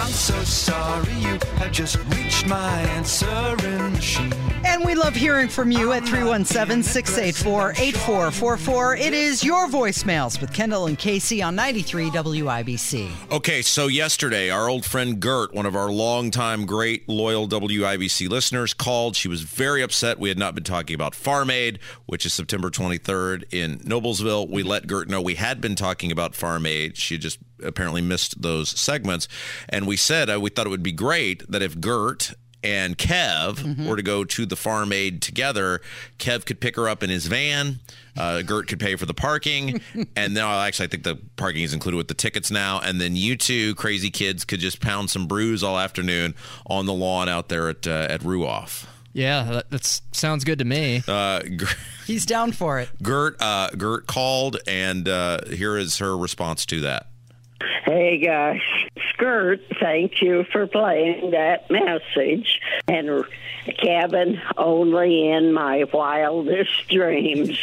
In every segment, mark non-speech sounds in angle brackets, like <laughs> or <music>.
I'm so sorry you have just reached my answering machine. And we love hearing from you at 317 684 8444. It is your voicemails with Kendall and Casey on 93 WIBC. Okay, so yesterday, our old friend Gert, one of our longtime great loyal WIBC listeners, called. She was very upset. We had not been talking about Farm Aid, which is September 23rd in Noblesville. We let Gert know we had been talking about Farm Aid. She just apparently missed those segments. And we said uh, we thought it would be great that if Gert and Kev Mm-hmm. were to go to the Farm Aid together, Kev could pick her up in his van. Uh, Gert could pay for the parking, <laughs> and now actually I think the parking is included with the tickets now. And then you two crazy kids could just pound some brews all afternoon on the lawn out there at uh, at Ruoff. Yeah, that that's, sounds good to me. Uh, G- <laughs> He's down for it. Gert uh, Gert called, and uh, here is her response to that. Hey guys, Skirt, thank you for playing that message. And Kevin, only in my wildest dreams.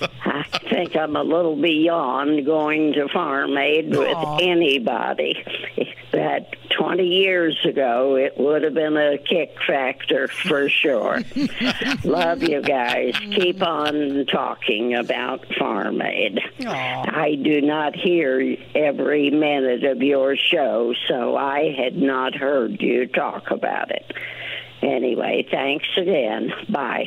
I think I'm a little beyond going to Farm Aid with Aw. anybody. That 20 years ago, it would have been a kick factor for sure. <laughs> Love you guys. Keep on talking about Farm Aid. Aw. I do not hear every minute of your show, so I had not heard you talk about it. Anyway, thanks again. Bye.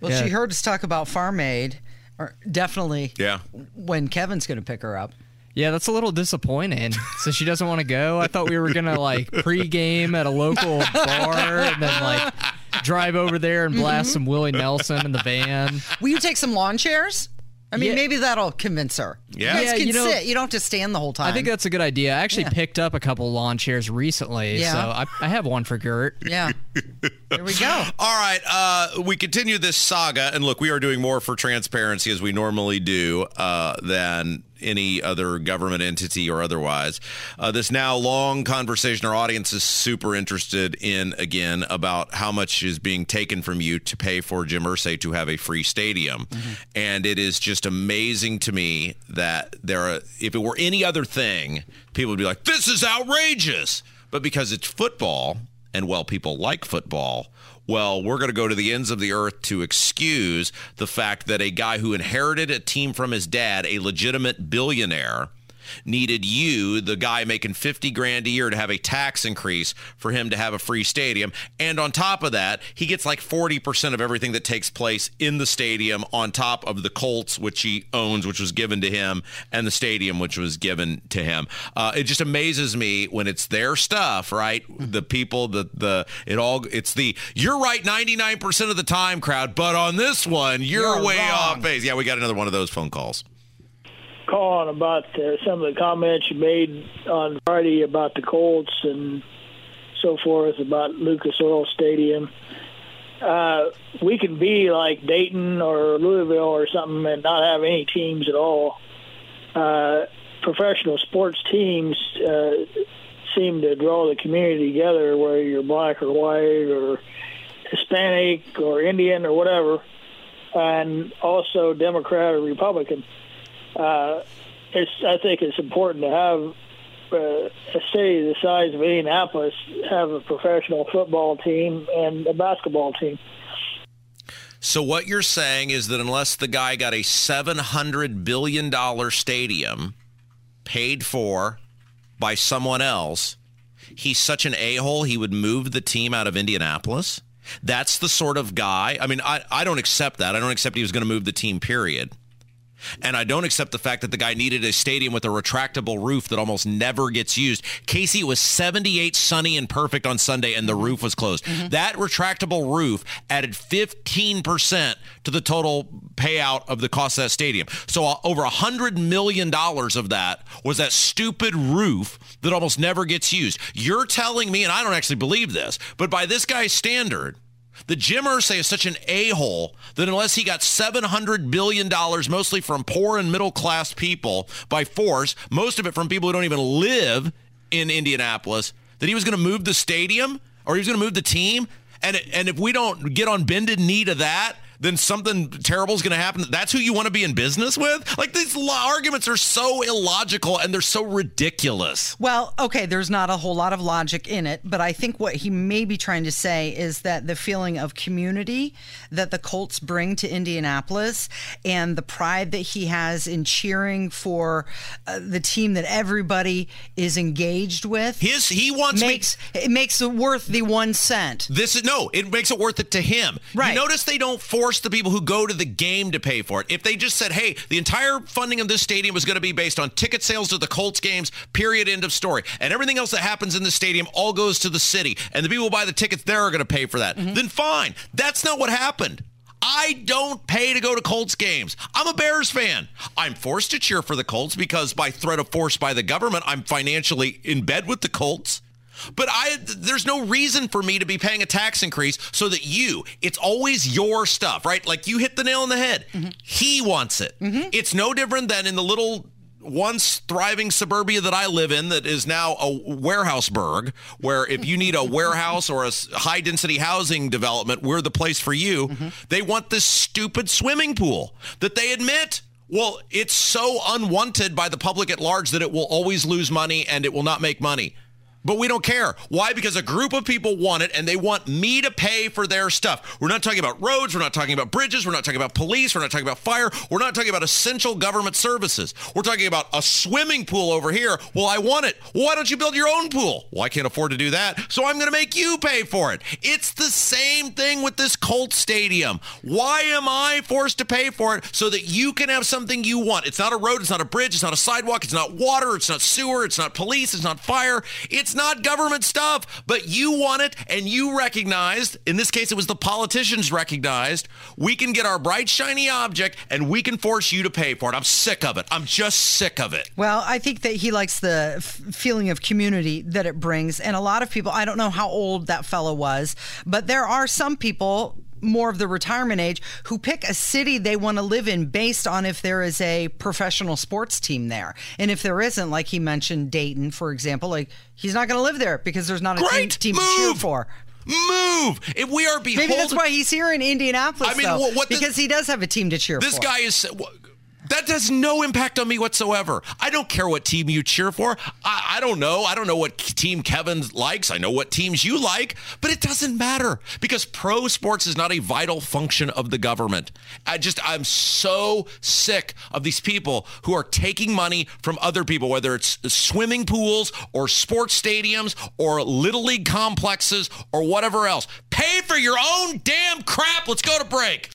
Well, Yeah. she heard us talk about Farm Aid, or definitely Yeah. when Kevin's going to pick her up. Yeah, that's a little disappointing. So she doesn't want to go. I thought we were gonna like pregame at a local bar and then like drive over there and blast mm-hmm. some Willie Nelson in the van. Will you take some lawn chairs? I mean, Yeah. maybe that'll convince her. Yeah. You guys Yeah, can you know- sit. You don't have to stand the whole time. I think that's a good idea. I actually Yeah. picked up a couple lawn chairs recently, Yeah. so I, I have one for Gert. Yeah. There we go. All right, uh, we continue this saga, and look, we are doing more for transparency as we normally do uh, than any other government entity or otherwise. Uh, this now long conversation, our audience is super interested in again about how much is being taken from you to pay for Jim Irsay to have a free stadium, and it is just amazing to me that there are. If it were any other thing, people would be like, "This is outrageous," but because it's football and well, people like football. Well, we're going to go to the ends of the earth to excuse the fact that a guy who inherited a team from his dad, a legitimate billionaire, needed you, the guy making 50 grand a year, to have a tax increase for him to have a free stadium. And on top of that, he gets like 40% of everything that takes place in the stadium on top of the Colts, which he owns, which was given to him, and the stadium, which was given to him. Uh, it just amazes me when it's their stuff, right? The people, the, the, it all, it's the, you're right 99% of the time crowd, but on this one, you're, You're way wrong. off base. Yeah, we got another one of those phone calls. Calling about uh, some of the comments you made on Friday about the Colts and so forth about Lucas Oil Stadium. Uh, we can be like Dayton or Louisville or something and not have any teams at all. Uh, professional sports teams uh, seem to draw the community together, whether you're black or white or Hispanic or Indian or whatever, and also Democrat or Republican uh, it's I think it's important to have uh, a city the size of Indianapolis have a professional football team and a basketball team. So what you're saying is that unless the guy got a 700 billion dollar stadium paid for by someone else, he's such an a-hole he would move the team out of Indianapolis? That's the sort of guy. I mean, I, I don't accept that. I don't accept he was going to move the team period. And I don't accept the fact that the guy needed a stadium with a retractable roof that almost never gets used. Casey, it was 78 sunny and perfect on Sunday, and the roof was closed. That retractable roof added 15% to the total payout of the cost of that stadium. So uh, over $100 million of that was that stupid roof that almost never gets used. You're telling me, and I don't actually believe this, but by this guy's standard, the Jim Irsay is such an a-hole that unless he got $700 billion, mostly from poor and middle class people by force, most of it from people who don't even live in Indianapolis, that he was going to move the stadium or he was going to move the team. And, and if we don't get on bended knee to that, then something terrible is going to happen. That's who you want to be in business with? Like these arguments are so illogical and they're so ridiculous. Well, okay, there's not a whole lot of logic in it, but I think what he may be trying to say is that the feeling of community that the Colts bring to Indianapolis and the pride that he has in cheering for uh, the team that everybody is engaged with His he wants me makes it makes it worth the 1 cent. This is no, it makes it worth it to him. Right. You notice they don't force the people who go to the game to pay for it. If they just said, hey, the entire funding of this stadium is going to be based on ticket sales to the Colts games, period, end of story. And everything else that happens in the stadium all goes to the city. And the people who buy the tickets there are going to pay for that. Mm-hmm. Then fine. That's not what happened. I don't pay to go to Colts games. I'm a Bears fan. I'm forced to cheer for the Colts because by threat of force by the government, I'm financially in bed with the Colts. But I there's no reason for me to be paying a tax increase so that you, it's always your stuff, right? Like you hit the nail on the head. Mm-hmm. He wants it. Mm-hmm. It's no different than in the little once thriving suburbia that I live in that is now a warehouseburg, where if you need a <laughs> warehouse or a high density housing development, we're the place for you. Mm-hmm. They want this stupid swimming pool that they admit. Well, it's so unwanted by the public at large that it will always lose money and it will not make money. But we don't care. Why? Because a group of people want it and they want me to pay for their stuff. We're not talking about roads. We're not talking about bridges. We're not talking about police. We're not talking about fire. We're not talking about essential government services. We're talking about a swimming pool over here. Well, I want it. Well, why don't you build your own pool? Well, I can't afford to do that. So I'm going to make you pay for it. It's the same thing with this Colt Stadium. Why am I forced to pay for it so that you can have something you want? It's not a road. It's not a bridge. It's not a sidewalk. It's not water. It's not sewer. It's not police. It's not fire. It's not government stuff, but you want it and you recognized, in this case, it was the politicians recognized, we can get our bright, shiny object and we can force you to pay for it. I'm sick of it. I'm just sick of it. Well, I think that he likes the f- feeling of community that it brings. And a lot of people, I don't know how old that fellow was, but there are some people more of the retirement age who pick a city they want to live in based on if there is a professional sports team there. And if there isn't, like he mentioned Dayton, for example, like he's not going to live there because there's not a team, Great. team to cheer for. Move. If we are beholden, Maybe that's why he's here in Indianapolis, I mean, though, what- what the- because he does have a team to cheer This for. guy is. That has no impact on me whatsoever. I don't care what team you cheer for. I, I don't know. I don't know what team Kevin likes. I know what teams you like, but it doesn't matter because pro sports is not a vital function of the government. I just, I'm so sick of these people who are taking money from other people, whether it's swimming pools or sports stadiums or little league complexes or whatever else. Pay for your own damn crap. Let's go to break.